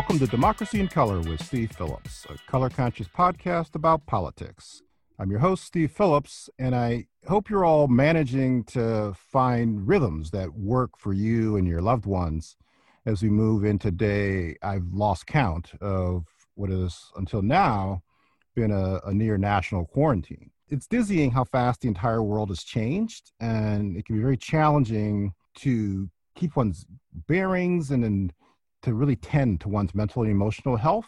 Welcome to Democracy in Color with Steve Phillips, a color conscious podcast about politics. I'm your host, Steve Phillips, and I hope you're all managing to find rhythms that work for you and your loved ones as we move into day I've lost count of what is until now been a, a near national quarantine. It's dizzying how fast the entire world has changed, and it can be very challenging to keep one's bearings and, and to really tend to one's mental and emotional health.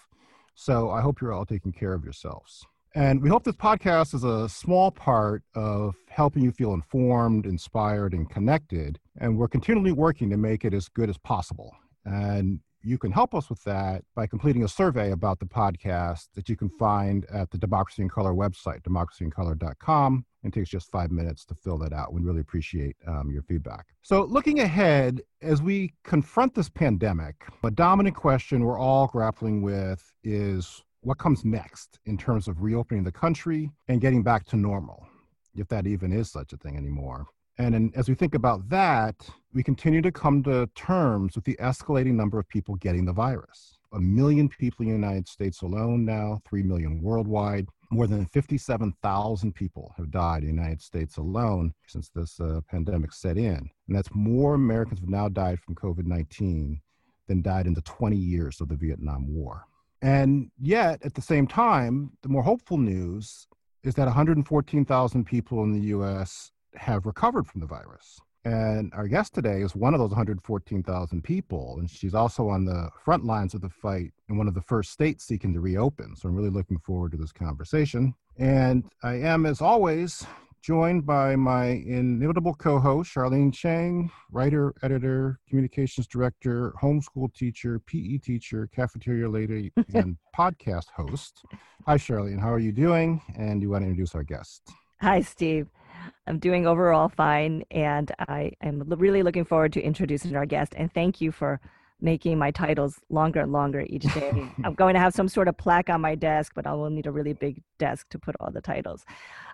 So I hope you're all taking care of yourselves. And we hope this podcast is a small part of helping you feel informed, inspired, and connected. And we're continually working to make it as good as possible. And you can help us with that by completing a survey about the podcast that you can find at the Democracy in Color website, democracyincolor.com. It takes just five minutes to fill that out. We really appreciate um, your feedback. So, looking ahead, as we confront this pandemic, a dominant question we're all grappling with is what comes next in terms of reopening the country and getting back to normal, if that even is such a thing anymore. And in, as we think about that, we continue to come to terms with the escalating number of people getting the virus. A million people in the United States alone now, 3 million worldwide. More than 57,000 people have died in the United States alone since this uh, pandemic set in. And that's more Americans have now died from COVID 19 than died in the 20 years of the Vietnam War. And yet, at the same time, the more hopeful news is that 114,000 people in the US have recovered from the virus. And our guest today is one of those 114,000 people, and she's also on the front lines of the fight in one of the first states seeking to reopen. So I'm really looking forward to this conversation. And I am, as always, joined by my inimitable co host, Charlene Chang, writer, editor, communications director, homeschool teacher, PE teacher, cafeteria lady, and podcast host. Hi, Charlene. How are you doing? And do you want to introduce our guest? Hi, Steve. I'm doing overall fine, and I am really looking forward to introducing our guest. And thank you for making my titles longer and longer each day. I'm going to have some sort of plaque on my desk, but I will need a really big desk to put all the titles.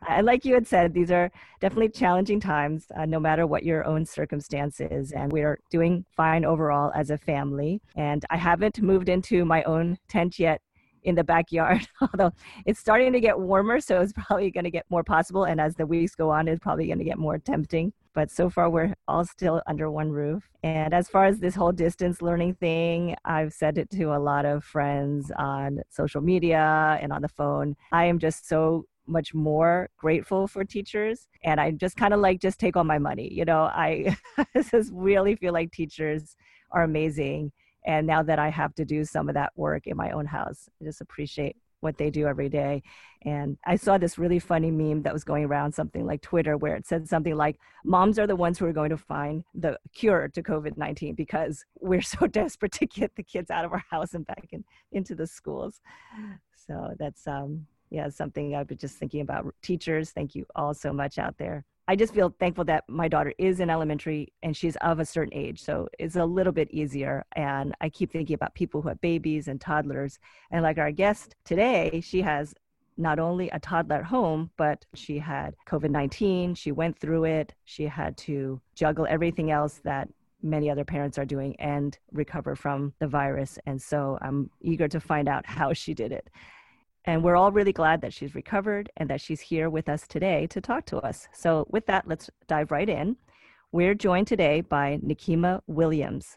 And like you had said, these are definitely challenging times, uh, no matter what your own circumstances. And we're doing fine overall as a family. And I haven't moved into my own tent yet in the backyard, although it's starting to get warmer, so it's probably going to get more possible. And as the weeks go on, it's probably going to get more tempting. But so far, we're all still under one roof. And as far as this whole distance learning thing, I've said it to a lot of friends on social media and on the phone. I am just so much more grateful for teachers and i just kind of like just take all my money you know i just really feel like teachers are amazing and now that I have to do some of that work in my own house, I just appreciate what they do every day. And I saw this really funny meme that was going around something like Twitter where it said something like, Moms are the ones who are going to find the cure to COVID 19 because we're so desperate to get the kids out of our house and back in, into the schools. So that's, um, yeah, something I've been just thinking about. Teachers, thank you all so much out there. I just feel thankful that my daughter is in elementary and she's of a certain age. So it's a little bit easier. And I keep thinking about people who have babies and toddlers. And like our guest today, she has not only a toddler at home, but she had COVID 19. She went through it. She had to juggle everything else that many other parents are doing and recover from the virus. And so I'm eager to find out how she did it. And we're all really glad that she's recovered and that she's here with us today to talk to us. So, with that, let's dive right in. We're joined today by Nikema Williams.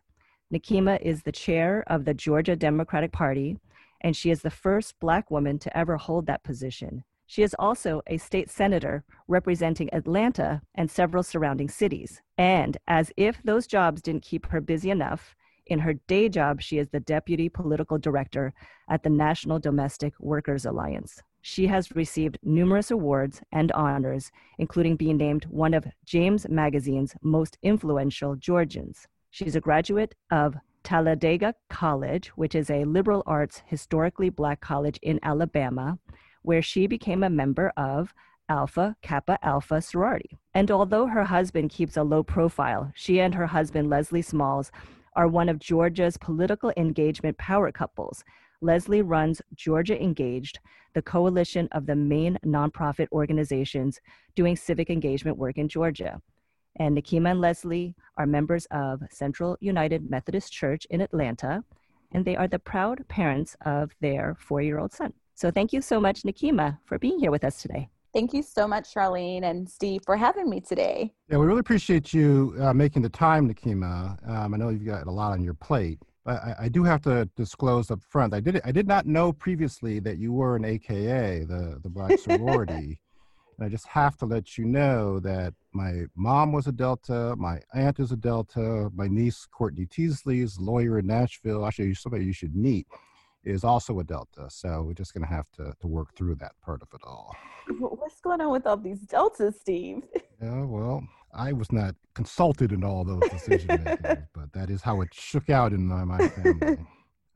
Nikema is the chair of the Georgia Democratic Party, and she is the first Black woman to ever hold that position. She is also a state senator representing Atlanta and several surrounding cities. And as if those jobs didn't keep her busy enough, in her day job, she is the deputy political director at the National Domestic Workers Alliance. She has received numerous awards and honors, including being named one of James Magazine's most influential Georgians. She's a graduate of Talladega College, which is a liberal arts historically black college in Alabama, where she became a member of Alpha Kappa Alpha sorority. And although her husband keeps a low profile, she and her husband, Leslie Smalls, are one of Georgia's political engagement power couples. Leslie runs Georgia Engaged, the coalition of the main nonprofit organizations doing civic engagement work in Georgia. And Nikema and Leslie are members of Central United Methodist Church in Atlanta and they are the proud parents of their four year old son. So thank you so much, Nikema, for being here with us today. Thank you so much, Charlene and Steve, for having me today. Yeah, we really appreciate you uh, making the time, Nikema. Um, I know you've got a lot on your plate. But I, I, do have to disclose up front. I did I did not know previously that you were an AKA, the the Black sorority. and I just have to let you know that my mom was a Delta, my aunt is a Delta, my niece Courtney Teasley is a lawyer in Nashville. Actually, somebody you should meet is also a Delta. So we're just going to have to to work through that part of it all. What's going on with all these Deltas, Steve? Yeah, well, I was not consulted in all those decision making, but that is how it shook out in my, my family.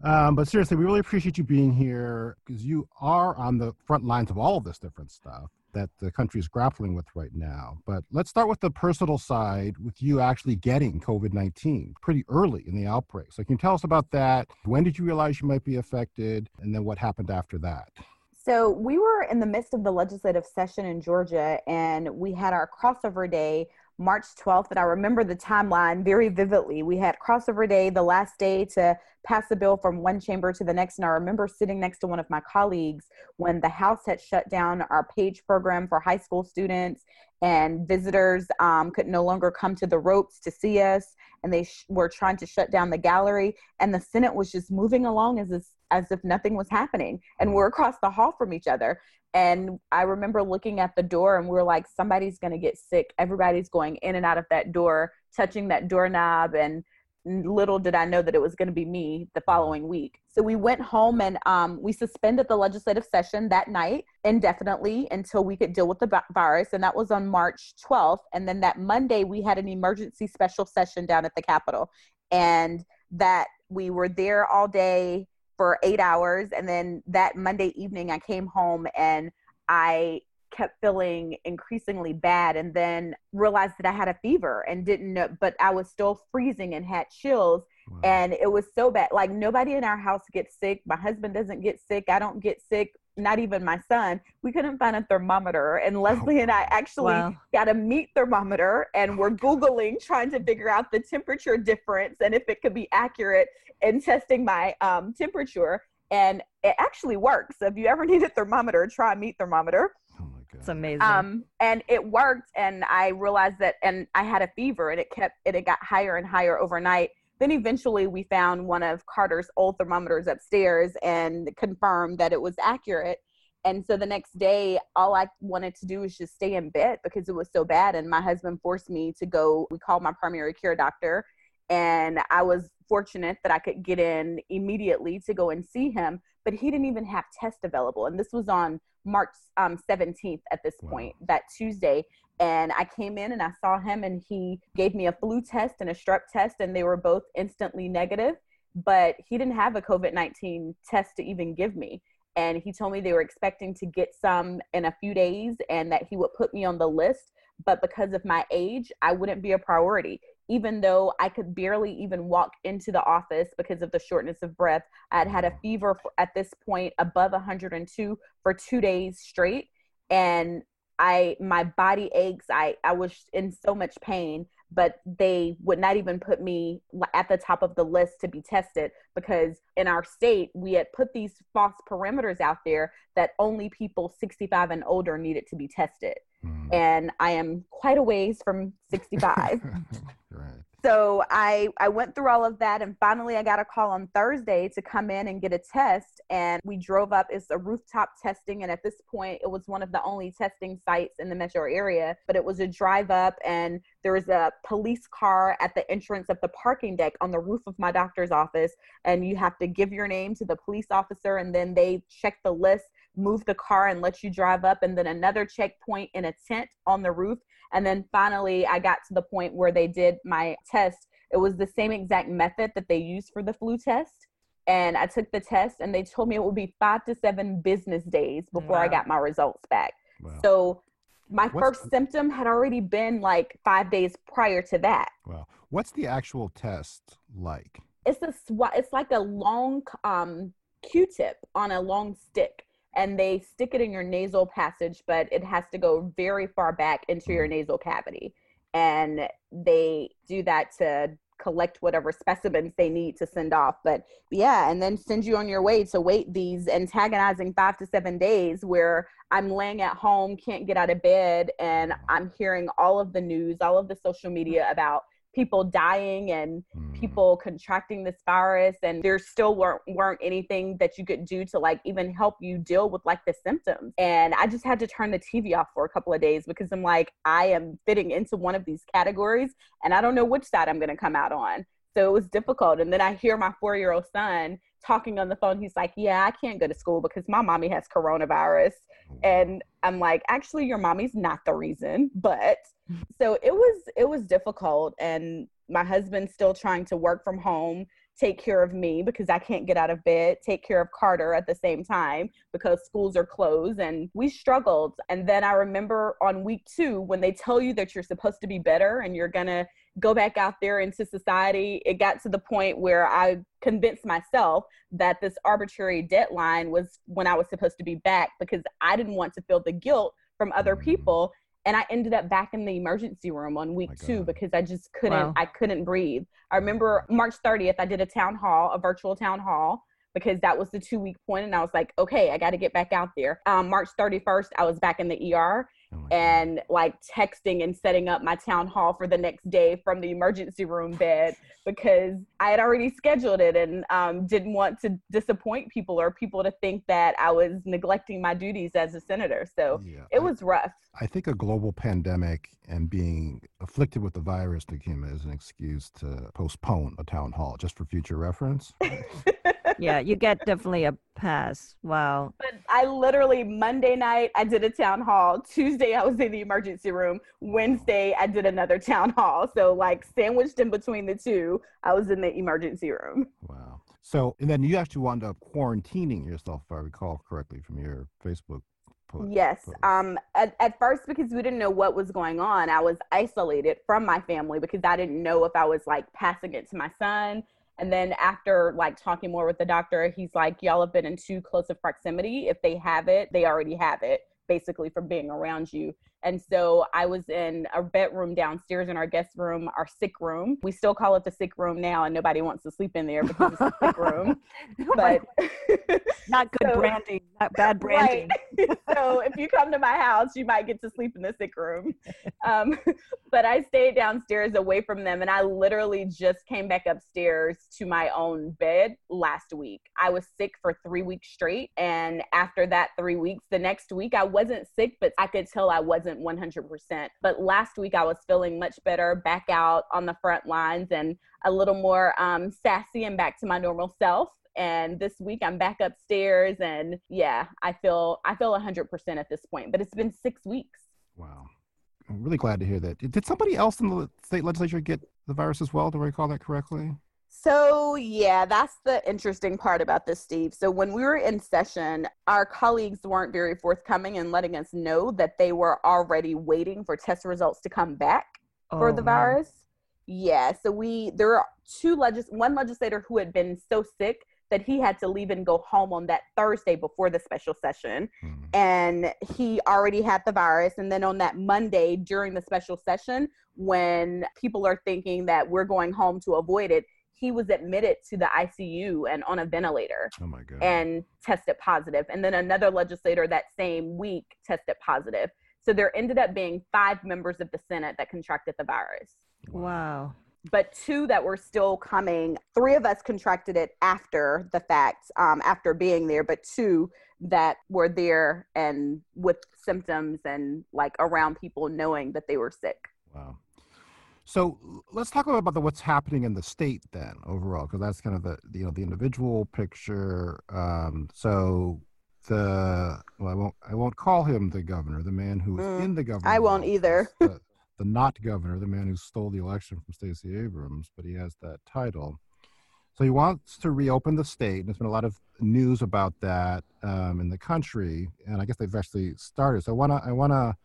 Um, but seriously, we really appreciate you being here because you are on the front lines of all of this different stuff that the country is grappling with right now. But let's start with the personal side with you actually getting COVID 19 pretty early in the outbreak. So, can you tell us about that? When did you realize you might be affected? And then what happened after that? So, we were in the midst of the legislative session in Georgia, and we had our crossover day March 12th, and I remember the timeline very vividly. We had crossover day, the last day to pass the bill from one chamber to the next. And I remember sitting next to one of my colleagues when the House had shut down our PAGE program for high school students, and visitors um, could no longer come to the ropes to see us, and they sh- were trying to shut down the gallery. And the Senate was just moving along as if, as if nothing was happening, and we're across the hall from each other. And I remember looking at the door and we are like, somebody's going to get sick. Everybody's going in and out of that door, touching that doorknob. And little did I know that it was going to be me the following week. So we went home and um, we suspended the legislative session that night indefinitely until we could deal with the virus. And that was on March 12th. And then that Monday, we had an emergency special session down at the Capitol. And that we were there all day for eight hours. And then that Monday evening, I came home and I kept feeling increasingly bad and then realized that I had a fever and didn't know, but I was still freezing and had chills. Wow. And it was so bad. Like nobody in our house gets sick. My husband doesn't get sick. I don't get sick not even my son, we couldn't find a thermometer. And Leslie and I actually wow. got a meat thermometer and we're Googling trying to figure out the temperature difference and if it could be accurate in testing my um, temperature. And it actually works. So if you ever need a thermometer, try a meat thermometer. Oh it's amazing. Um, and it worked. And I realized that, and I had a fever and it kept, it, it got higher and higher overnight then eventually we found one of Carter's old thermometers upstairs and confirmed that it was accurate. And so the next day, all I wanted to do was just stay in bed because it was so bad. And my husband forced me to go, we called my primary care doctor. And I was fortunate that I could get in immediately to go and see him, but he didn't even have tests available. And this was on March um, 17th at this wow. point, that Tuesday. And I came in and I saw him, and he gave me a flu test and a strep test, and they were both instantly negative. But he didn't have a COVID 19 test to even give me. And he told me they were expecting to get some in a few days and that he would put me on the list. But because of my age, I wouldn't be a priority. Even though I could barely even walk into the office because of the shortness of breath, I had had a fever at this point above 102 for two days straight. And I my body aches. I I was in so much pain, but they would not even put me at the top of the list to be tested because in our state we had put these false parameters out there that only people 65 and older needed to be tested. Mm. And I am quite a ways from 65. right so I I went through all of that and finally I got a call on Thursday to come in and get a test. And we drove up it's a rooftop testing. And at this point it was one of the only testing sites in the metro area but it was a drive up and there was a police car at the entrance of the parking deck on the roof of my doctor's office. And you have to give your name to the police officer and then they check the list move the car and let you drive up. And then another checkpoint in a tent on the roof and then finally, I got to the point where they did my test. It was the same exact method that they used for the flu test. And I took the test, and they told me it would be five to seven business days before wow. I got my results back. Wow. So my What's first symptom had already been like five days prior to that. Wow. What's the actual test like? It's a sw- It's like a long um, Q-tip on a long stick and they stick it in your nasal passage, but it has to go very far back into your nasal cavity. And they do that to collect whatever specimens they need to send off. But yeah, and then send you on your way to wait these antagonizing five to seven days where I'm laying at home, can't get out of bed, and I'm hearing all of the news, all of the social media about people dying and mm. people contracting this virus and there still weren't weren't anything that you could do to like even help you deal with like the symptoms. And i just had to turn the tv off for a couple of days because i'm like i am fitting into one of these categories and i don't know which side i'm going to come out on. So it was difficult. And then i hear my four year old son talking on the phone he's like yeah i can't go to school because my mommy has coronavirus oh, and i'm like actually your mommy's not the reason but so it was it was difficult and my husband's still trying to work from home take care of me because I can't get out of bed, take care of Carter at the same time because schools are closed and we struggled. And then I remember on week two, when they tell you that you're supposed to be better and you're going to go back out there into society, it got to the point where I convinced myself that this arbitrary deadline was when I was supposed to be back because I didn't want to feel the guilt from other mm. people and I ended up back in the emergency room on week two because I just couldn't wow. I couldn't breathe. I remember March 30th I did a town hall, a virtual town hall because that was the two week point and I was like, okay, I got to get back out there. Um, March 31st I was back in the ER oh and like texting and setting up my town hall for the next day from the emergency room bed because I had already scheduled it and um, didn't want to disappoint people or people to think that I was neglecting my duties as a senator. So yeah, it was rough. I think a global pandemic and being afflicted with the virus became as an excuse to postpone a town hall just for future reference. yeah, you get definitely a pass. Wow. But I literally Monday night I did a town hall. Tuesday I was in the emergency room. Wednesday I did another town hall. So like sandwiched in between the two, I was in the emergency room. Wow. So and then you actually wound up quarantining yourself, if I recall correctly, from your Facebook Post, yes. Post. Um, at, at first, because we didn't know what was going on, I was isolated from my family because I didn't know if I was like passing it to my son and then after like talking more with the doctor, he's like, y'all have been in too close of proximity. If they have it, they already have it basically from being around you. And so I was in a bedroom downstairs in our guest room, our sick room. We still call it the sick room now, and nobody wants to sleep in there because it's a sick room. but not good so, branding, not bad branding. Right. so if you come to my house, you might get to sleep in the sick room. Um, but I stayed downstairs away from them, and I literally just came back upstairs to my own bed last week. I was sick for three weeks straight, and after that three weeks, the next week I wasn't sick, but I could tell I wasn't wasn't 100%. But last week I was feeling much better, back out on the front lines and a little more um, sassy and back to my normal self. And this week I'm back upstairs and yeah, I feel I feel 100% at this point, but it's been 6 weeks. Wow. I'm really glad to hear that. Did somebody else in the state legislature get the virus as well? Do I recall that correctly? So, yeah, that's the interesting part about this, Steve. So, when we were in session, our colleagues weren't very forthcoming in letting us know that they were already waiting for test results to come back oh, for the virus. Yeah, so we there are two legis one legislator who had been so sick that he had to leave and go home on that Thursday before the special session. Mm-hmm. And he already had the virus. And then on that Monday during the special session, when people are thinking that we're going home to avoid it, he was admitted to the ICU and on a ventilator. Oh my God. And tested positive. And then another legislator that same week tested positive. So there ended up being five members of the Senate that contracted the virus. Wow. But two that were still coming. Three of us contracted it after the fact, um, after being there, but two that were there and with symptoms and like around people knowing that they were sick. Wow. So let's talk about the, what's happening in the state then overall, because that's kind of the, you know the individual picture. Um, so the well, I won't I won't call him the governor, the man who is mm, in the governor. I won't either. the, the not governor, the man who stole the election from Stacey Abrams, but he has that title. So he wants to reopen the state, and there's been a lot of news about that um, in the country, and I guess they've actually started. So I wanna I wanna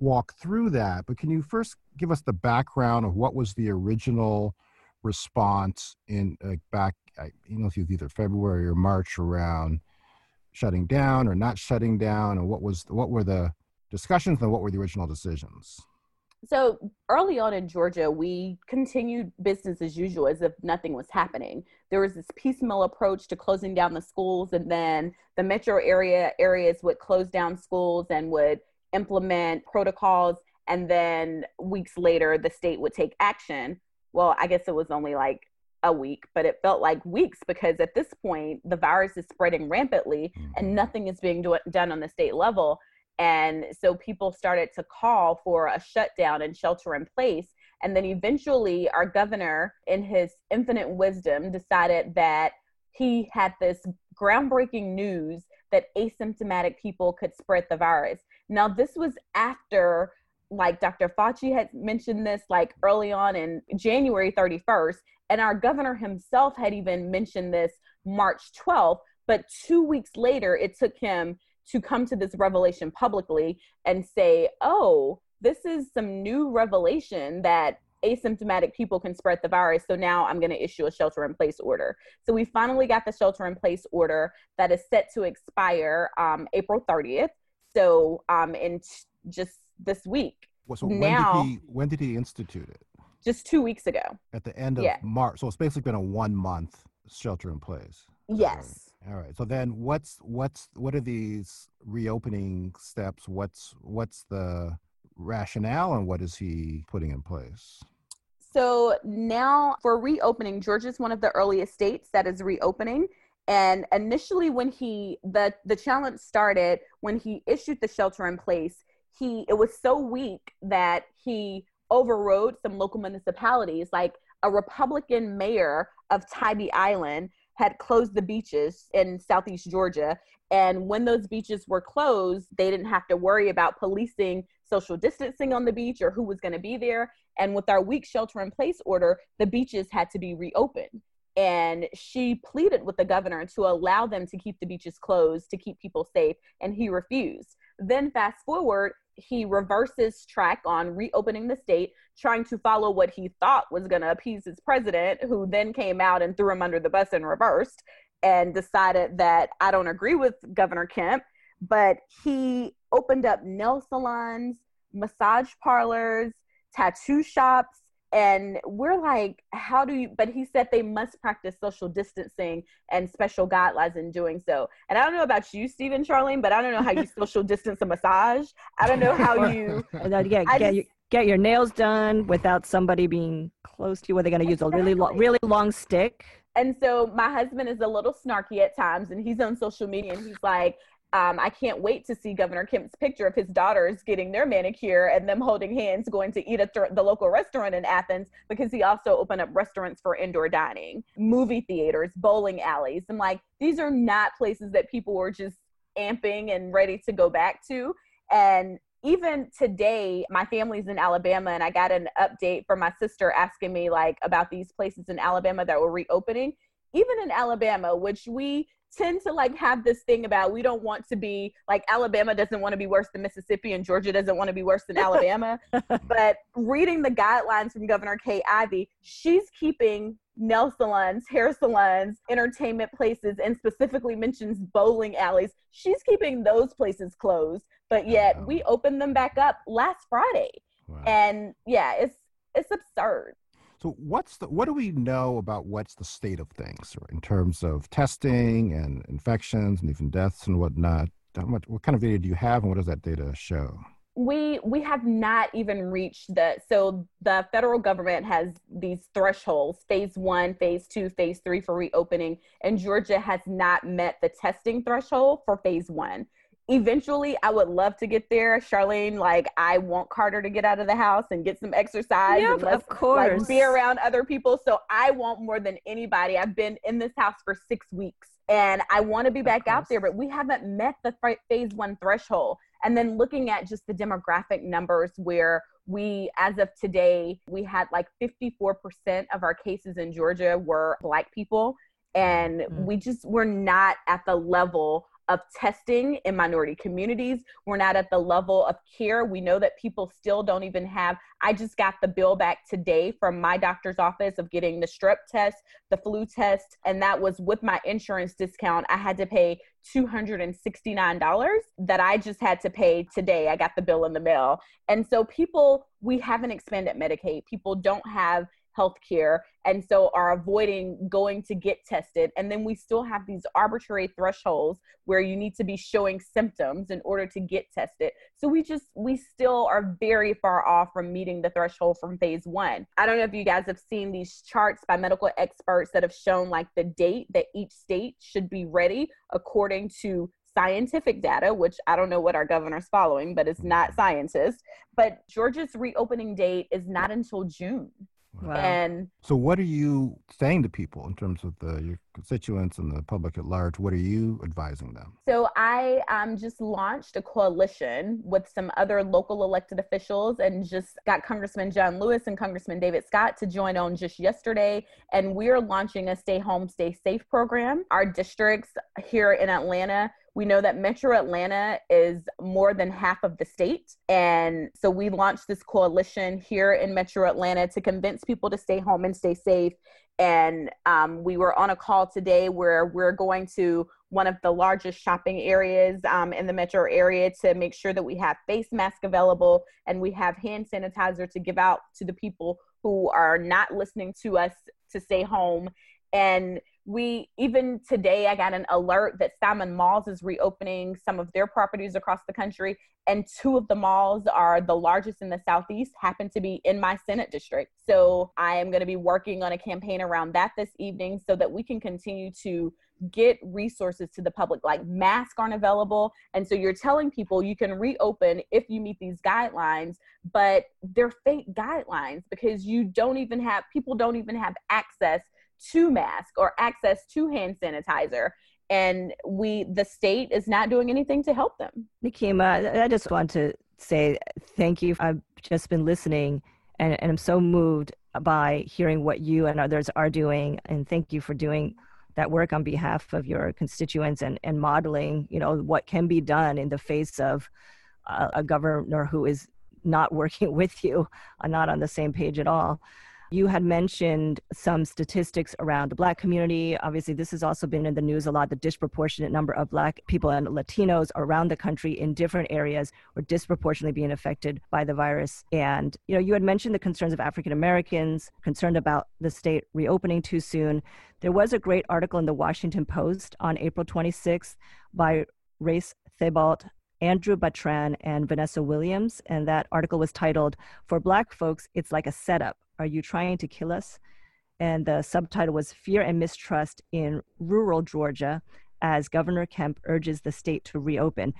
walk through that, but can you first give us the background of what was the original response in uh, back, I don't know if it was either February or March around shutting down or not shutting down, and what was what were the discussions and what were the original decisions? So early on in Georgia, we continued business as usual as if nothing was happening. There was this piecemeal approach to closing down the schools, and then the metro area areas would close down schools and would implement protocols. And then weeks later, the state would take action. Well, I guess it was only like a week, but it felt like weeks because at this point, the virus is spreading rampantly and mm-hmm. nothing is being do- done on the state level. And so people started to call for a shutdown and shelter in place. And then eventually, our governor, in his infinite wisdom, decided that he had this groundbreaking news that asymptomatic people could spread the virus. Now, this was after, like Dr. Fauci had mentioned this, like early on in January 31st, and our governor himself had even mentioned this March 12th. But two weeks later, it took him to come to this revelation publicly and say, oh, this is some new revelation that asymptomatic people can spread the virus. So now I'm going to issue a shelter in place order. So we finally got the shelter in place order that is set to expire um, April 30th. So um, in t- just this week. Well, so now, when did, he, when did he institute it? Just two weeks ago. At the end of yeah. March. So it's basically been a one month shelter in place. Yes. All right. So then what's what's what are these reopening steps? What's what's the rationale and what is he putting in place? So now for reopening, Georgia is one of the earliest states that is reopening. And initially when he the the challenge started when he issued the shelter in place, he it was so weak that he overrode some local municipalities like a Republican mayor of Tybee Island had closed the beaches in southeast Georgia. And when those beaches were closed, they didn't have to worry about policing social distancing on the beach or who was going to be there. And with our weak shelter in place order, the beaches had to be reopened. And she pleaded with the governor to allow them to keep the beaches closed to keep people safe, and he refused. Then, fast forward, he reverses track on reopening the state, trying to follow what he thought was going to appease his president, who then came out and threw him under the bus and reversed and decided that I don't agree with Governor Kemp. But he opened up nail salons, massage parlors, tattoo shops, and we're like how do you but he said they must practice social distancing and special guidelines in doing so. And i don't know about you stephen charlene but i don't know how you social distance a massage. I don't know how you yeah, get, just, your, get your nails done without somebody being close to you where they're going to use a really long really long stick. And so my husband is a little snarky at times and he's on social media and he's like um, I can't wait to see Governor Kemp's picture of his daughters getting their manicure and them holding hands going to eat at th- the local restaurant in Athens because he also opened up restaurants for indoor dining, movie theaters, bowling alleys. I'm like, these are not places that people were just amping and ready to go back to. And even today, my family's in Alabama, and I got an update from my sister asking me like about these places in Alabama that were reopening. Even in Alabama, which we tend to like have this thing about we don't want to be like Alabama doesn't want to be worse than Mississippi and Georgia doesn't want to be worse than Alabama. but reading the guidelines from Governor Kay Ivey, she's keeping nail salons, hair salons, entertainment places, and specifically mentions bowling alleys. She's keeping those places closed, but oh, yet wow. we opened them back up last Friday. Wow. And yeah, it's it's absurd. So what's the what do we know about what's the state of things in terms of testing and infections and even deaths and whatnot? How much, what kind of data do you have, and what does that data show? we we have not even reached the so the federal government has these thresholds phase one phase two phase three for reopening and georgia has not met the testing threshold for phase one eventually I would love to get there. Charlene, like I want Carter to get out of the house and get some exercise. Yeah, of course. Like, be around other people. So I want more than anybody. I've been in this house for six weeks and I want to be back out there, but we haven't met the phase one threshold. And then looking at just the demographic numbers where we, as of today, we had like 54% of our cases in Georgia were Black people. And mm-hmm. we just, we're not at the level of testing in minority communities. We're not at the level of care. We know that people still don't even have. I just got the bill back today from my doctor's office of getting the strep test, the flu test, and that was with my insurance discount. I had to pay $269 that I just had to pay today. I got the bill in the mail. And so people, we haven't expanded Medicaid. People don't have healthcare and so are avoiding going to get tested. And then we still have these arbitrary thresholds where you need to be showing symptoms in order to get tested. So we just, we still are very far off from meeting the threshold from phase one. I don't know if you guys have seen these charts by medical experts that have shown like the date that each state should be ready according to scientific data, which I don't know what our governor's following, but it's not scientists. But Georgia's reopening date is not until June. Wow. And so, what are you saying to people in terms of the your constituents and the public at large? What are you advising them? So, I um, just launched a coalition with some other local elected officials, and just got Congressman John Lewis and Congressman David Scott to join on just yesterday. And we're launching a Stay Home, Stay Safe program. Our districts here in Atlanta we know that Metro Atlanta is more than half of the state. And so we launched this coalition here in Metro Atlanta to convince people to stay home and stay safe. And um, we were on a call today where we're going to one of the largest shopping areas um, in the metro area to make sure that we have face mask available and we have hand sanitizer to give out to the people who are not listening to us to stay home. And we even today i got an alert that simon malls is reopening some of their properties across the country and two of the malls are the largest in the southeast happen to be in my senate district. So i am going to be working on a campaign around that this evening so that we can continue to get resources to the public like masks aren't available. And so you're telling people you can reopen if you meet these guidelines but they're fake guidelines because you don't even have people don't even have access to mask or access to hand sanitizer. And we the state is not doing anything to help them. Nikema, i just want to say thank you. I've just been listening and, and i'm so moved by hearing what you and others are doing. And thank you for doing that work on behalf of your constituents and, and modeling you know what can be done in the face of uh, a governor who is not working with you uh, not on the same page at all you had mentioned some statistics around the Black community. Obviously, this has also been in the news a lot. The disproportionate number of Black people and Latinos around the country in different areas were disproportionately being affected by the virus. And, you know, you had mentioned the concerns of African Americans, concerned about the state reopening too soon. There was a great article in the Washington Post on April 26th by Reis Thebault Andrew Ba Tran and Vanessa Williams. And that article was titled, For Black Folks, It's Like a Setup are you trying to kill us? And the subtitle was Fear and Mistrust in Rural Georgia as Governor Kemp urges the state to reopen.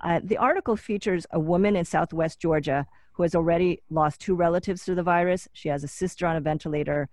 Uh, the article features a woman in southwest Georgia who has already lost two relatives to the virus. She has a sister on a ventilator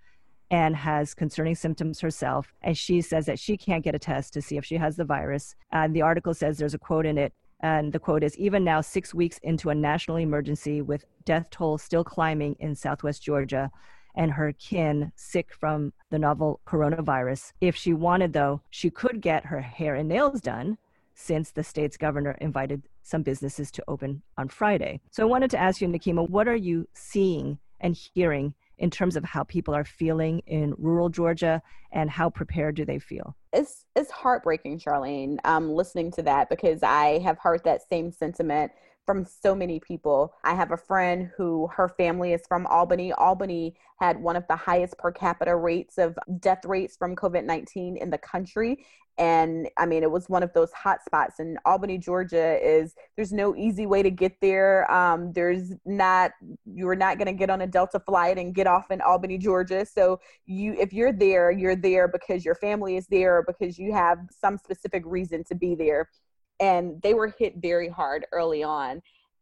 and has concerning symptoms herself. And she says that she can't get a test to see if she has the virus. And the article says there's a quote in it and the quote is Even now, six weeks into a national emergency with death toll still climbing in southwest Georgia and her kin sick from the novel coronavirus. If she wanted, though, she could get her hair and nails done since the state's governor invited some businesses to open on Friday. So I wanted to ask you, Nikema, what are you seeing and hearing in terms of how people are feeling in rural Georgia and how prepared do they feel? It's it's heartbreaking, Charlene, um, listening to that because I have heard that same sentiment from so many people. I have a friend who her family is from Albany. Albany had one of the highest per capita rates of death rates from COVID 19 in the country. And I mean, it was one of those hot spots. And Albany, Georgia is, there's no easy way to get there. Um, there's not, you're not going to get on a Delta flight and get off in Albany, Georgia. So you, if you're there, you're there because your family is there, because you have some specific reason to be there and they were hit very hard early on.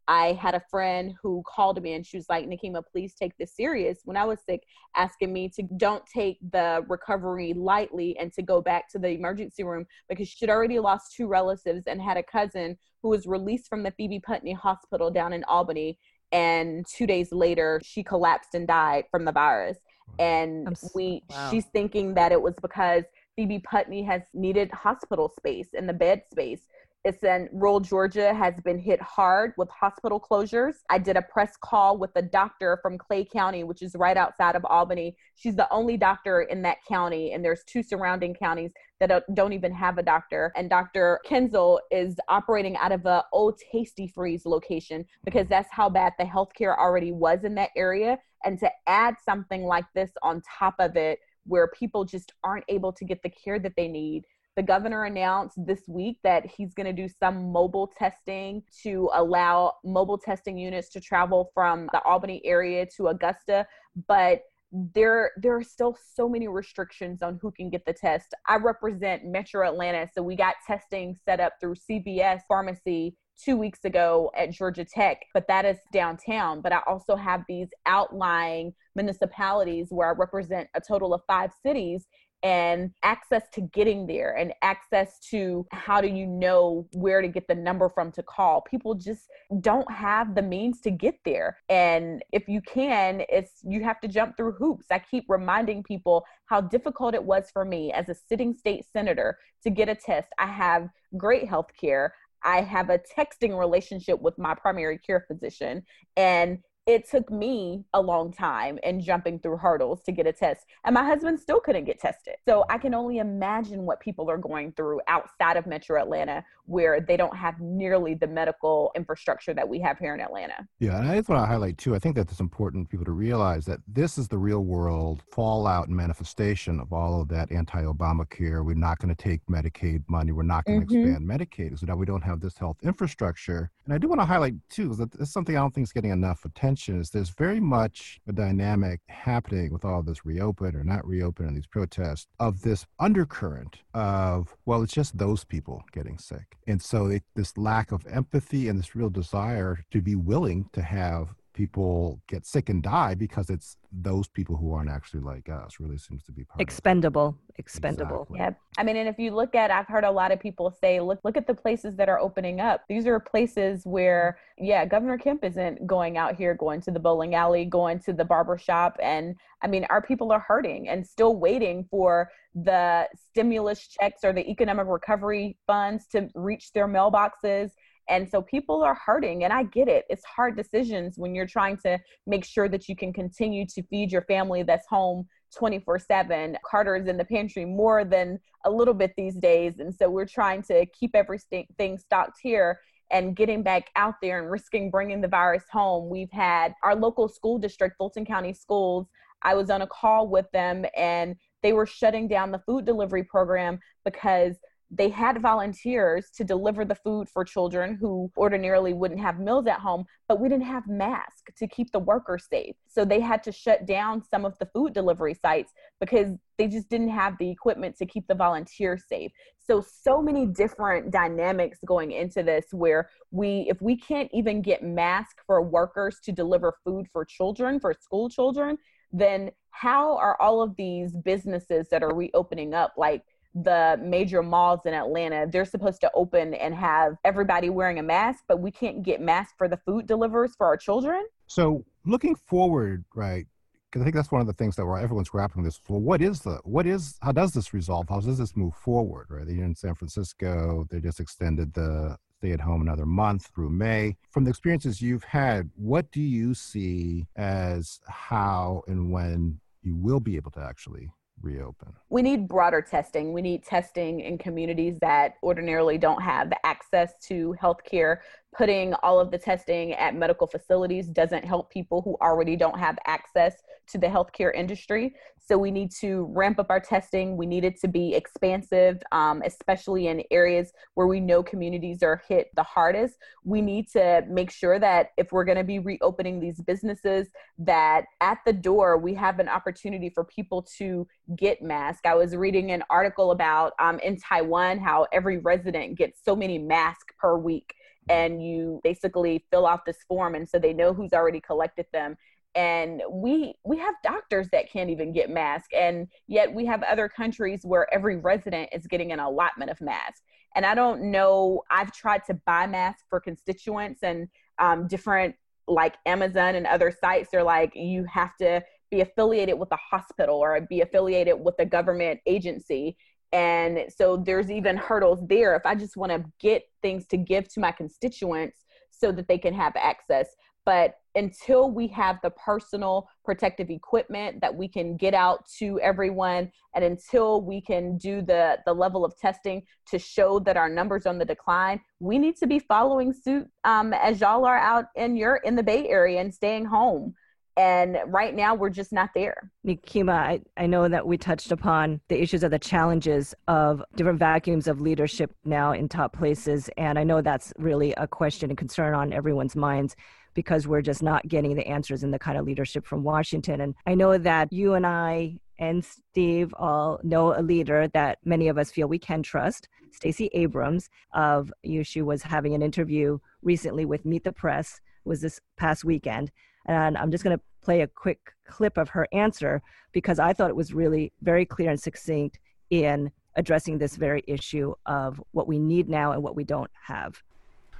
I had a friend who called me and she was like, Nikema, please take this serious. When I was sick, asking me to don't take the recovery lightly and to go back to the emergency room because she'd already lost two relatives and had a cousin who was released from the Phoebe Putney Hospital down in Albany. And two days later, she collapsed and died from the virus. And we, wow. she's thinking that it was because Phoebe Putney has needed hospital space and the bed space. It's in rural Georgia has been hit hard with hospital closures. I did a press call with a doctor from Clay County, which is right outside of Albany. She's the only doctor in that county, and there's two surrounding counties that don't even have a doctor. And Dr. Kinsell is operating out of a old Tastee Freez location because that's how bad the healthcare already was in that area. And to add something like this on top of it, where people just aren't able to get the care that they need. The governor announced this week that he's going to do some mobile testing to allow mobile testing units to travel from the Albany area to Augusta, but there there are still so many restrictions on who can get the test. I represent Metro Atlanta, so we got testing set up through CVS Pharmacy two weeks ago at Georgia Tech, but that is downtown. But I also have these outlying municipalities where I represent a total of five cities and access to getting there and access to how do you know where to get the number from to call. People just don't have the means to get there. And if you can it's you have to jump through hoops. I keep reminding people how difficult it was for me as a sitting state senator to get a test. I have great health care. I have a texting relationship with my primary care physician. And it took me a long time and jumping through hurdles to get a test and my husband still couldn't get tested. So i can only imagine what people are going through outside of metro atlanta where they don't have nearly the medical infrastructure that we have here in atlanta yeah and i just want to highlight too i think that it's important for people to realize that this is the real world fallout and manifestation of all of that anti-obamacare we're not going to take medicaid money we're not going to mm-hmm. expand medicaid so now we don't have this health infrastructure and i do want to highlight too that it's something i don't think is getting enough attention is there's very much a dynamic happening with all this reopen or not reopen and these protests of this undercurrent of, well, it's just those people getting sick. And so it, this lack of empathy and this real desire to be willing to have people get sick and die because it's those people who aren't actually like us really seems to be part expendable expendable. Exactly. yeah i mean and if you look at i've heard a lot of people say look look at the places that are opening up. These are places where yeah governor kemp isn't going out here going to the bowling alley going to the barber shop and i mean our people are hurting and still waiting for the stimulus checks or the economic recovery funds to reach their mailboxes and so people are hurting, and I get it. It's hard decisions when you're trying to make sure that you can continue to feed your family that's home 24 7. Carter's in the pantry more than a little bit these days. And so we're trying to keep everything stocked here and getting back out there and risking bringing the virus home. We've had our local school district, Fulton County Schools. I was on a call with them and they were shutting down the food delivery program because they had volunteers to deliver the food for children who ordinarily wouldn't have meals at home, but we didn't have masks to keep the workers safe. So they had to shut down some of the food delivery sites because they just didn't have the equipment to keep the volunteers safe. So so many different dynamics going into this where we if we can't even get masks for workers to deliver food for children, for school children, then how are all of these businesses that are reopening up like the major malls in Atlanta, they're supposed to open and have everybody wearing a mask, but we can't get masks for the food delivers for our children. So looking forward, right? Because I think that's one of the things that we're, everyone's grappling with. Well, what is the what is how does this resolve? How does this move forward? Right? They're in San Francisco. They just extended the stay at home another month through May. From the experiences you've had, what do you see as how and when you will be able to actually reopen? We need broader testing. We need testing in communities that ordinarily don't have access to healthcare. Putting all of the testing at medical facilities doesn't help people who already don't have access to the healthcare industry. So we need to ramp up our testing. We need it to be expansive, um, especially in areas where we know communities are hit the hardest. We need to make sure that if we're going to be reopening these businesses, that at the door we have an opportunity for people to get masks. I was reading an article about um, in Taiwan how every resident gets so many masks per week and you basically fill out this form and so they know who's already collected them and we we have doctors that can't even get masks and yet we have other countries where every resident is getting an allotment of masks and i don't know i've tried to buy masks for constituents and um, different like amazon and other sites they're like you have to be affiliated with a hospital or be affiliated with a government agency And so there's even hurdles there. If I just want to get things to give to my constituents so that they can have access. But until we have the personal protective equipment that we can get out to everyone and until we can do the the level of testing to show that our numbers are on the decline we need to be following suit um, as y'all are out in your in the bay area and staying home. And right now we're just not there. Nikema I, I know that we touched upon the issues of the challenges of different vacuums of leadership now in top places and i know that's really a question and concern on everyone's minds because we're just not getting the answers and the kind of leadership from Washington. And I know that you and I and Steve all know a leader that many of us feel we can trust, Stacey Abrams of you. She was having an interview recently with Meet the Press, was this past weekend. And I'm just going to play a quick clip of her answer because I thought it was really very clear and succinct in addressing this very issue of what we need now and what we don't have.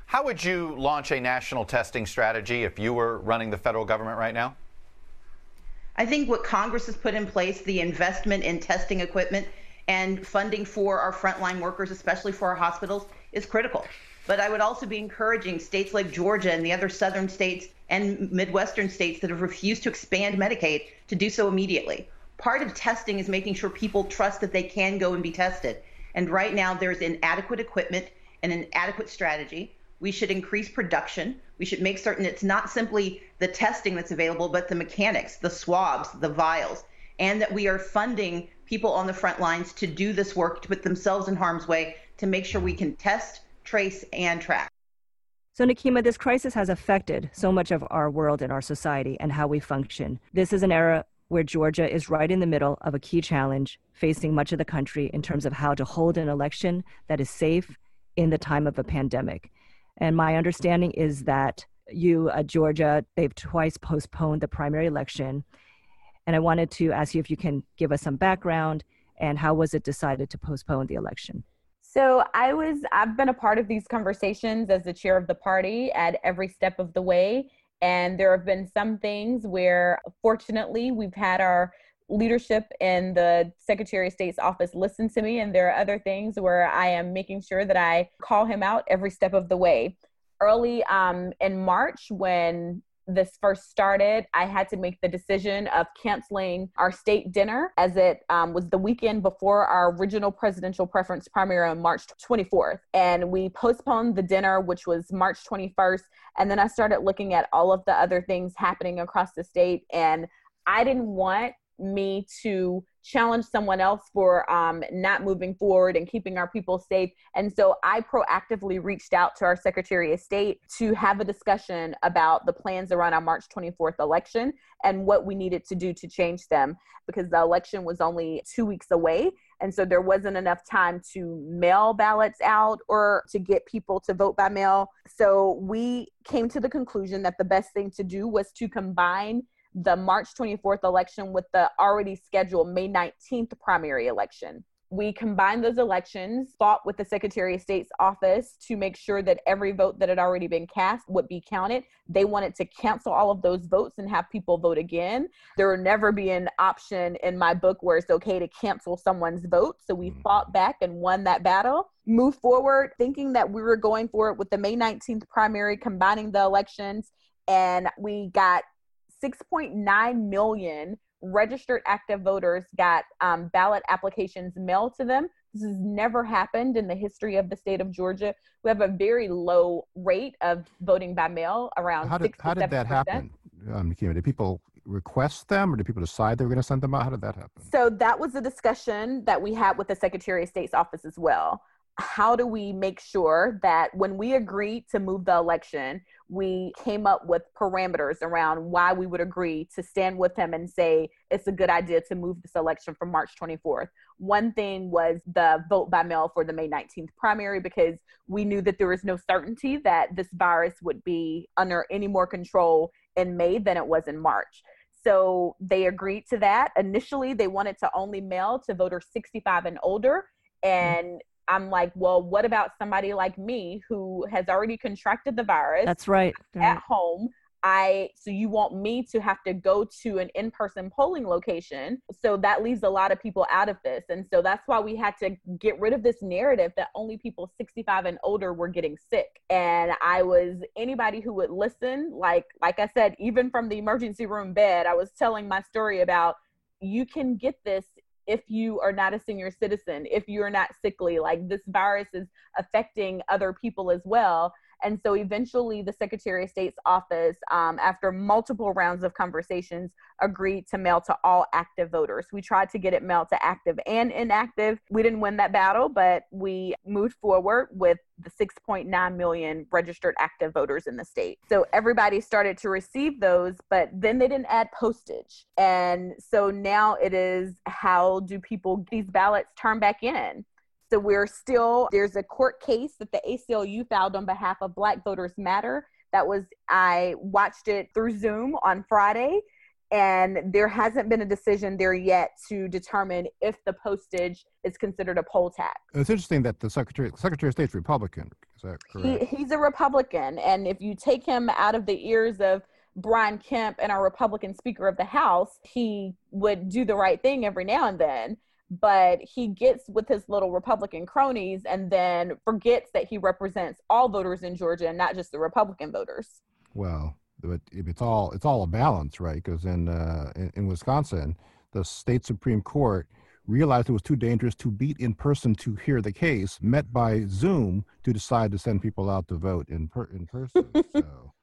How would you launch a national testing strategy if you were running the federal government right now? I think what Congress has put in place, the investment in testing equipment and funding for our frontline workers, especially for our hospitals, is critical. But I would also be encouraging states like Georgia and the other southern states and Midwestern states that have refused to expand Medicaid to do so immediately. Part of testing is making sure people trust that they can go and be tested. And right now, there's inadequate equipment and an adequate strategy. We should increase production. We should make certain it's not simply the testing that's available, but the mechanics, the swabs, the vials, and that we are funding people on the front lines to do this work to put themselves in harm's way to make sure we can test, trace, and track. So, Nikema, this crisis has affected so much of our world and our society and how we function. This is an era where Georgia is right in the middle of a key challenge facing much of the country in terms of how to hold an election that is safe in the time of a pandemic. And my understanding is that you, uh, Georgia, they've twice postponed the primary election. And I wanted to ask you if you can give us some background and how was it decided to postpone the election? So I was I've been a part of these conversations as the chair of the party at every step of the way. And there have been some things where fortunately we've had our leadership in the Secretary of State's office listen to me, and there are other things where I am making sure that I call him out every step of the way. Early um, in March, when this first started, I had to make the decision of canceling our state dinner as it um, was the weekend before our original presidential preference primary on March 24th. And we postponed the dinner, which was March 21st. And then I started looking at all of the other things happening across the state. And I didn't want me to challenge someone else for um, not moving forward and keeping our people safe. And so I proactively reached out to our Secretary of State to have a discussion about the plans around our March 24th election and what we needed to do to change them because the election was only two weeks away. And so there wasn't enough time to mail ballots out or to get people to vote by mail. So we came to the conclusion that the best thing to do was to combine the March 24th election with the already scheduled May 19th primary election. We combined those elections, fought with the Secretary of State's office to make sure that every vote that had already been cast would be counted. They wanted to cancel all of those votes and have people vote again. There will never be an option in my book where it's okay to cancel someone's vote. So we mm-hmm. fought back and won that battle. Move forward, thinking that we were going for it with the May 19th primary, combining the elections. And we got 6.9 million registered active voters got um, ballot applications mailed to them. This has never happened in the history of the state of Georgia. We have a very low rate of voting by mail, around how did, how did that happen? Um, did people request them or did people decide they were going to send them out? How did that happen? So that was a discussion that we had with the Secretary of State's office as well how do we make sure that when we agreed to move the election, we came up with parameters around why we would agree to stand with him and say it's a good idea to move this election from March 24th. One thing was the vote by mail for the May 19th primary because we knew that there was no certainty that this virus would be under any more control in May than it was in March. So they agreed to that. Initially, they wanted to only mail to voters 65 and older. Mm-hmm. And I'm like, well, what about somebody like me who has already contracted the virus? That's right. At home. I so you want me to have to go to an in-person polling location. So that leaves a lot of people out of this. And so that's why we had to get rid of this narrative that only people 65 and older were getting sick. And I was anybody who would listen, like like I said, even from the emergency room bed, I was telling my story about you can get this if you are not a senior citizen, if you're not sickly, like this virus is affecting other people as well. And so eventually, the Secretary of State's office, um, after multiple rounds of conversations, agreed to mail to all active voters. We tried to get it mailed to active and inactive. We didn't win that battle, but we moved forward with the 6.9 million registered active voters in the state. So everybody started to receive those, but then they didn't add postage. And so now it is how do people these ballots turn back in? So we're still, there's a court case that the ACLU filed on behalf of Black Voters Matter. That was, I watched it through Zoom on Friday, and there hasn't been a decision there yet to determine if the postage is considered a poll tax. It's interesting that the Secretary, Secretary of State's Republican. Is that correct? He, he's a Republican, and if you take him out of the ears of Brian Kemp and our Republican Speaker of the House, he would do the right thing every now and then but he gets with his little Republican cronies and then forgets that he represents all voters in Georgia and not just the Republican voters. Well, but it's all it's all a balance, right? Because in, uh, in in Wisconsin, the state supreme court realized it was too dangerous to beat in person to hear the case, met by Zoom to decide to send people out to vote in per, in person. so,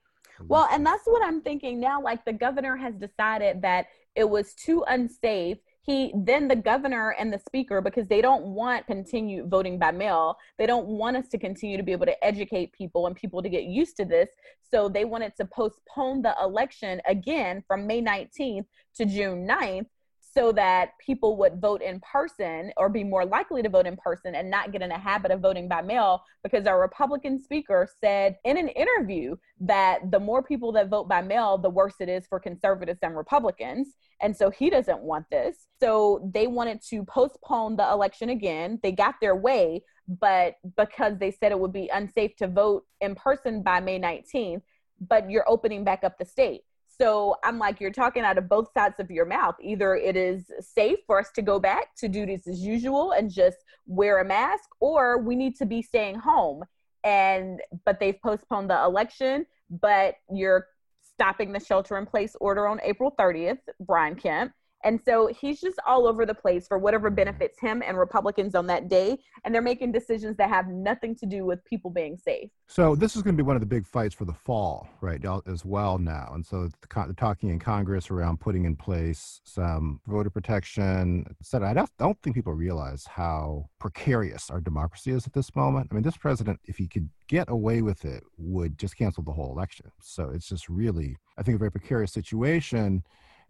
well, and that's what I'm thinking now. Like the governor has decided that it was too unsafe he then the governor and the speaker because they don't want continued voting by mail. They don't want us to continue to be able to educate people and people to get used to this. So they wanted to postpone the election again from may 19th to june 9th so that people would vote in person or be more likely to vote in person and not get in a habit of voting by mail because our Republican speaker said in an interview that the more people that vote by mail, the worse it is for conservatives and Republicans. And so he doesn't want this. So they wanted to postpone the election again. They got their way, but because they said it would be unsafe to vote in person by May 19th, but you're opening back up the state. So I'm like, you're talking out of both sides of your mouth. Either it is safe for us to go back to duties as usual and just wear a mask, or we need to be staying home. And but they've postponed the election, but you're stopping the shelter in place order on April 30th, Brian Kemp. And so he's just all over the place for whatever benefits him and Republicans on that day. And they're making decisions that have nothing to do with people being safe. So this is going to be one of the big fights for the fall, right, as well now. And so the, talking in Congress around putting in place some voter protection, said I don't, think people realize how precarious our democracy is at this moment. I mean, this president, if he could get away with it, would just cancel the whole election. So it's just really, I think, a very precarious situation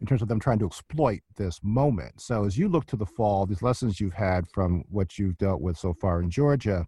in terms of them trying to exploit this moment. So as you look to the fall, these lessons you've had from what you've dealt with so far in Georgia,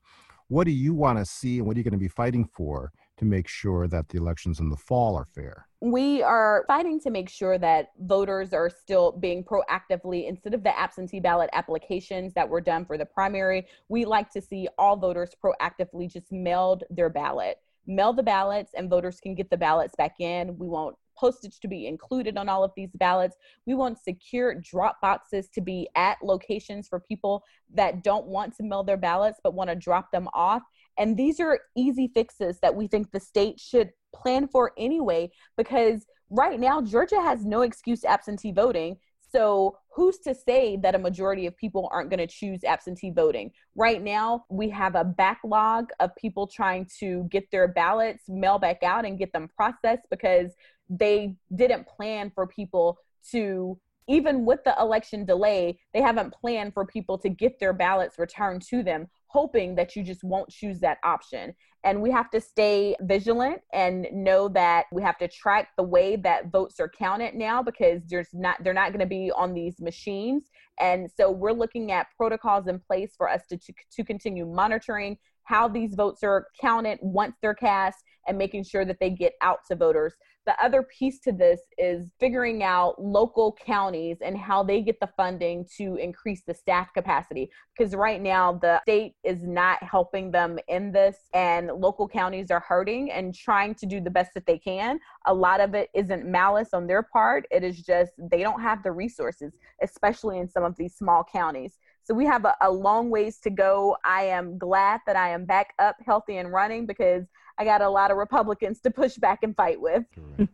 what do you want to see and what are you going to be fighting for to make sure that the elections in the fall are fair? We are fighting to make sure that voters are still being proactively, instead of the absentee ballot applications that were done for the primary, we like to see all voters proactively just mailed their ballot. Mail the ballots and voters can get the ballots back in. We won't postage to be included on all of these ballots. We want secure drop boxes to be at locations for people that don't want to mail their ballots but want to drop them off. And these are easy fixes that we think the state should plan for anyway, because right now, Georgia has no excuse absentee voting. So, who's to say that a majority of people aren't going to choose absentee voting? Right now, we have a backlog of people trying to get their ballots mail back out and get them processed because they didn't plan for people to even with the election delay, they haven't planned for people to get their ballots returned to them, hoping that you just won't choose that option. And we have to stay vigilant and know that we have to track the way that votes are counted now because there's not they're not going to be on these machines. And so we're looking at protocols in place for us to, to, to continue monitoring how these votes are counted once they're cast and making sure that they get out to voters. The other piece to this is figuring out local counties and how they get the funding to increase the staff capacity. Because right now, the state is not helping them in this, and local counties are hurting and trying to do the best that they can. A lot of it isn't malice on their part, it is just they don't have the resources, especially in some of these small counties. So we have a, a, long ways to go. I am glad that I am back up healthy and running because I got a lot of Republicans to push back and fight with.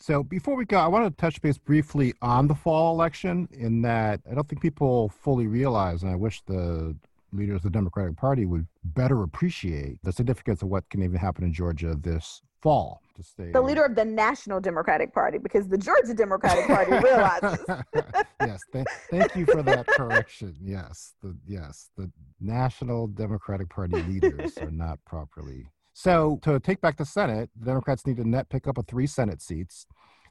So before we go, I want to touch base briefly on the fall election in that I don't think people fully realize, and I wish the leaders of the Democratic Party would better appreciate the significance of what can even happen in Georgia this fall. To stay the leader of the National Democratic Party, because the Georgia Democratic Party realizes. yes, th- thank you for that correction. Yes, the yes the National Democratic Party leaders are not properly. So to take back the Senate, the Democrats need to net pick up a three Senate seats.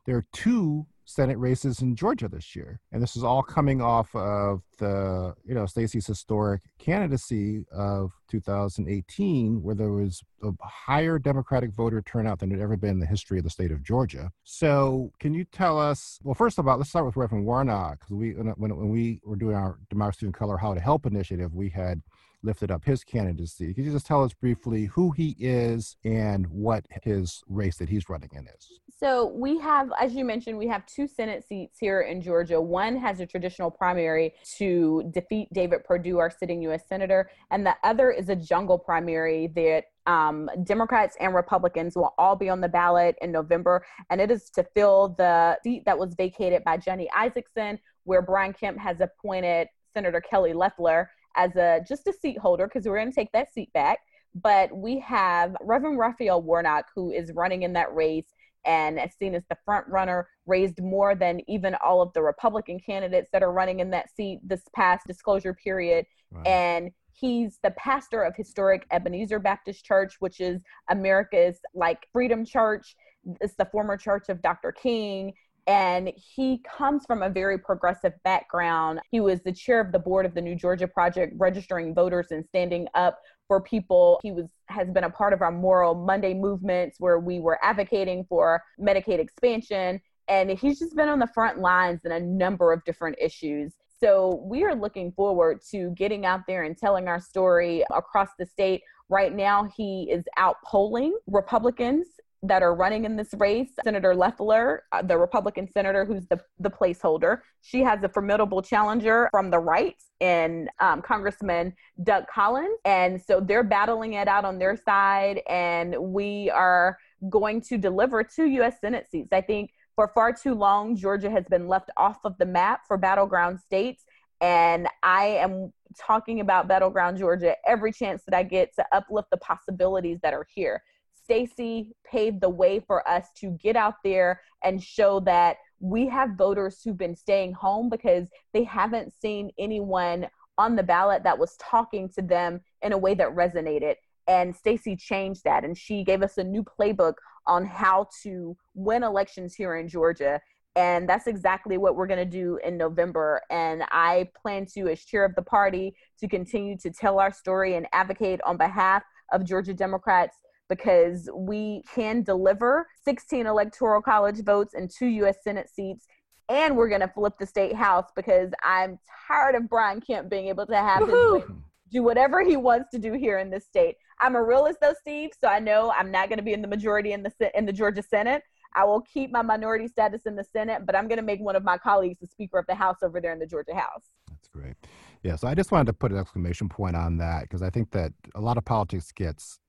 There are two Senate races in Georgia this year. And this is all coming off of the, you know, Stacey's historic candidacy of 2018, where there was a higher Democratic voter turnout than had ever been in the history of the state of Georgia. So, can you tell us? Well, first of all, let's start with Reverend Warnock, because we when, when we were doing our Democracy in Color How to Help initiative, we had lifted up his candidacy. Could you just tell us briefly who he is and what his race that he's running in is? So we have, as you mentioned, we have two Senate seats here in Georgia. One has a traditional primary to defeat David Perdue, our sitting U.S. Senator, and the other is a jungle primary that um, Democrats and Republicans will all be on the ballot in November, and it is to fill the seat that was vacated by Johnny Isakson, where Brian Kemp has appointed Senator Kelly Loeffler as a just a seat holder because we're going to take that seat back. But we have Reverend Raphael Warnock, who is running in that race and as seen as the front runner, raised more than even all of the Republican candidates that are running in that seat this past disclosure period. And he's the pastor of historic Ebenezer Baptist Church, which is America's like freedom church. It's the former church of Dr. King and he comes from a very progressive background. He was the chair of the board of the New Georgia Project, registering voters and standing up for people. He was has been a part of our Moral Monday movements where we were advocating for Medicaid expansion and he's just been on the front lines in a number of different issues. So we are looking forward to getting out there and telling our story across the state. Right now, he is out polling Republicans that are running in this race. Senator Loeffler, uh, the Republican senator who's the, the placeholder, she has a formidable challenger from the right in um, Congressman Doug Collins. And so they're battling it out on their side. And we are going to deliver two U.S. Senate seats. I think for far too long, Georgia has been left off of the map for battleground states. And I am talking about battleground Georgia every chance that I get to uplift the possibilities that are here. Stacey paved the way for us to get out there and show that we have voters who've been staying home because they haven't seen anyone on the ballot that was talking to them in a way that resonated. And Stacey changed that and she gave us a new playbook on how to win elections here in Georgia. And that's exactly what we're going to do in November. And I plan to, as chair of the party, to continue to tell our story and advocate on behalf of Georgia Democrats because we can deliver 16 electoral college votes and two U.S. Senate seats. And we're going to flip the state house because I'm tired of Brian Kemp being able to have Woo-hoo! his way, do whatever he wants to do here in this state. I'm a realist though, Steve, so I know I'm not going to be in the majority in the in the Georgia Senate. I will keep my minority status in the Senate, but I'm going to make one of my colleagues the Speaker of the House over there in the Georgia House. That's great. Yeah, so I just wanted to put an exclamation point on that because I think that a lot of politics gets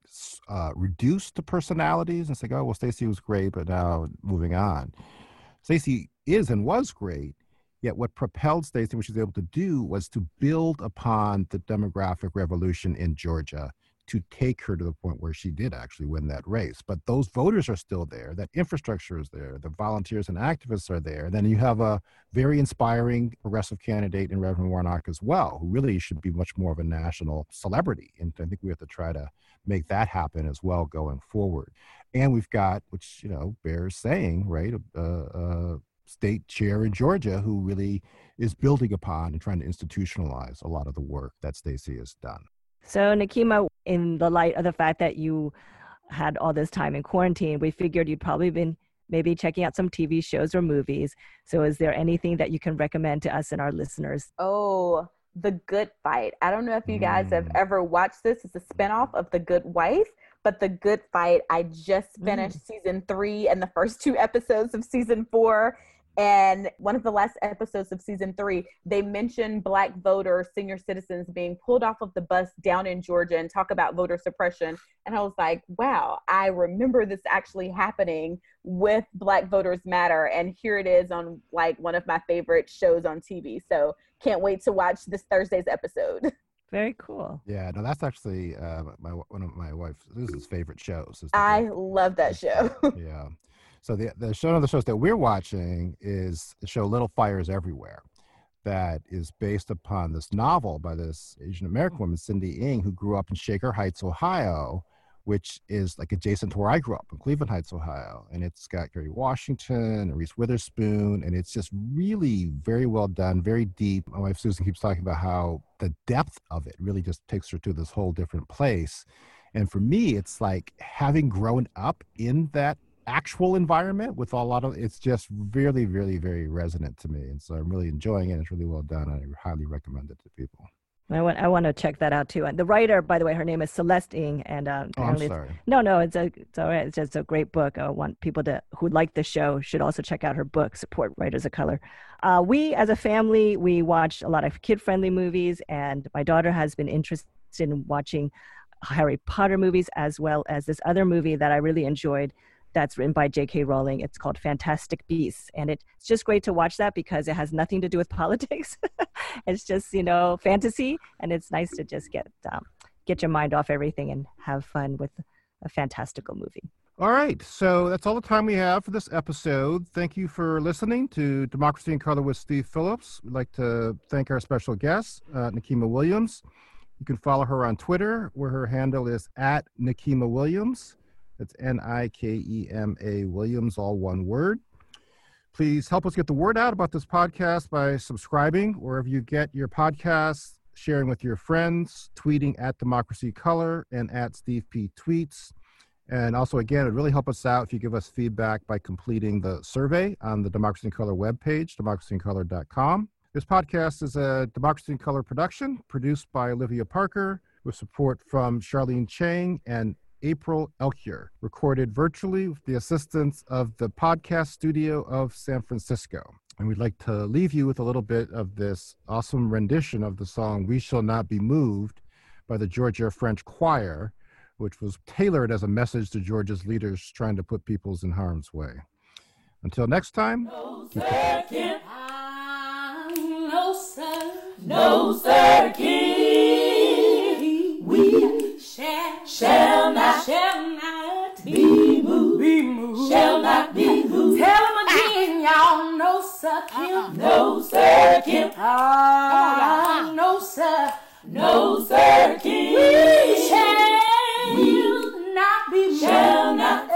uh, reduce the personalities and say, oh, well, Stacey was great, but now moving on. Stacey is and was great, yet what propelled Stacey, what she was able to do, was to build upon the demographic revolution in Georgia to take her to the point where she did actually win that race. But those voters are still there, that infrastructure is there, the volunteers and activists are there. Then you have a very inspiring progressive candidate in Reverend Warnock as well, who really should be much more of a national celebrity. And I think we have to try to make that happen as well going forward. And we've got, which, you know, bears saying, right, a, a state chair in Georgia who really is building upon and trying to institutionalize a lot of the work that Stacey has done. So, Nikema, in the light of the fact that you had all this time in quarantine, we figured you'd probably been maybe checking out some TV shows or movies. So, is there anything that you can recommend to us and our listeners? Oh, The Good Fight. I don't know if you guys have Mm. ever watched this. It's a spinoff of The Good Wife, but The Good Fight, I just finished season three and the first two episodes of season four. And one of the last episodes of season three, they mention black voters, senior citizens being pulled off of the bus down in Georgia and talk about voter suppression. And I was like, wow, I remember this actually happening with Black Voters Matter. And here it is on like one of my favorite shows on TV. So can't wait to watch this Thursday's episode. Very cool. Yeah, no, that's actually uh, my one of my wife's Susan's favorite shows. I love that show. yeah. So the the show of the shows that we're watching is the show Little Fires Everywhere, that is based upon this novel by this Asian American woman Cindy Ng, who grew up in Shaker Heights, Ohio, which is like adjacent to where I grew up in Cleveland Heights, Ohio, and it's got Kerry Washington and Reese Witherspoon, and it's just really very well done, very deep. My wife Susan keeps talking about how the depth of it really just takes her to this whole different place. And for me, it's like having grown up in that actual environment with a lot of it's just really, really, very resonant to me. And so I'm really enjoying it. It's really well done. I highly recommend it to people. I want I want to check that out too. And the writer, by the way, her name is Celeste Ng, and uh, Oh, I'm sorry. No, no, it's a it's all right. It's just a great book. I want people to who like the show should also check out her book. Support writers of color. Uh, we, as a family, we watch a lot of kid-friendly movies, and my daughter has been interested in watching Harry Potter movies as well as this other movie that I really enjoyed. That's written by J.K. Rowling. It's called Fantastic Beasts, and it's just great to watch that because it has nothing to do with politics. it's just you know fantasy, and it's nice to just get um, get your mind off everything and have fun with a fantastical movie. All right. So that's all the time we have for this episode. Thank you for listening to Democracy in Color with Steve Phillips. We'd like to thank our special guest, uh, Nikema Williams. You can follow her on Twitter, where her handle is at Nikema Williams. That's N I K E M A Williams, all one word. Please help us get the word out about this podcast by subscribing wherever you get your podcasts, sharing with your friends, tweeting at Democracy Color and at Steve P. Tweets. And also, again, it really help us out if you give us feedback by completing the survey on the Democracy in Color webpage, democracyincolor.com. This podcast is a Democracy in Color production produced by Olivia Parker with support from Charlene Chang and April Elkier, recorded virtually with the assistance of the podcast studio of San Francisco. And we'd like to leave you with a little bit of this awesome rendition of the song We Shall Not Be Moved by the Georgia French Choir, which was tailored as a message to Georgia's leaders trying to put peoples in harm's way. Until next time, keep the ah, No, sir. No, sir shall, not, shall not be moved, be moved, shall not be moved. Tell them again, y'all, no sir Kemp, uh-uh. no sir Kemp, ah, uh, uh-uh. no sir, no sir, him. We shall, we will not be moved, shall not.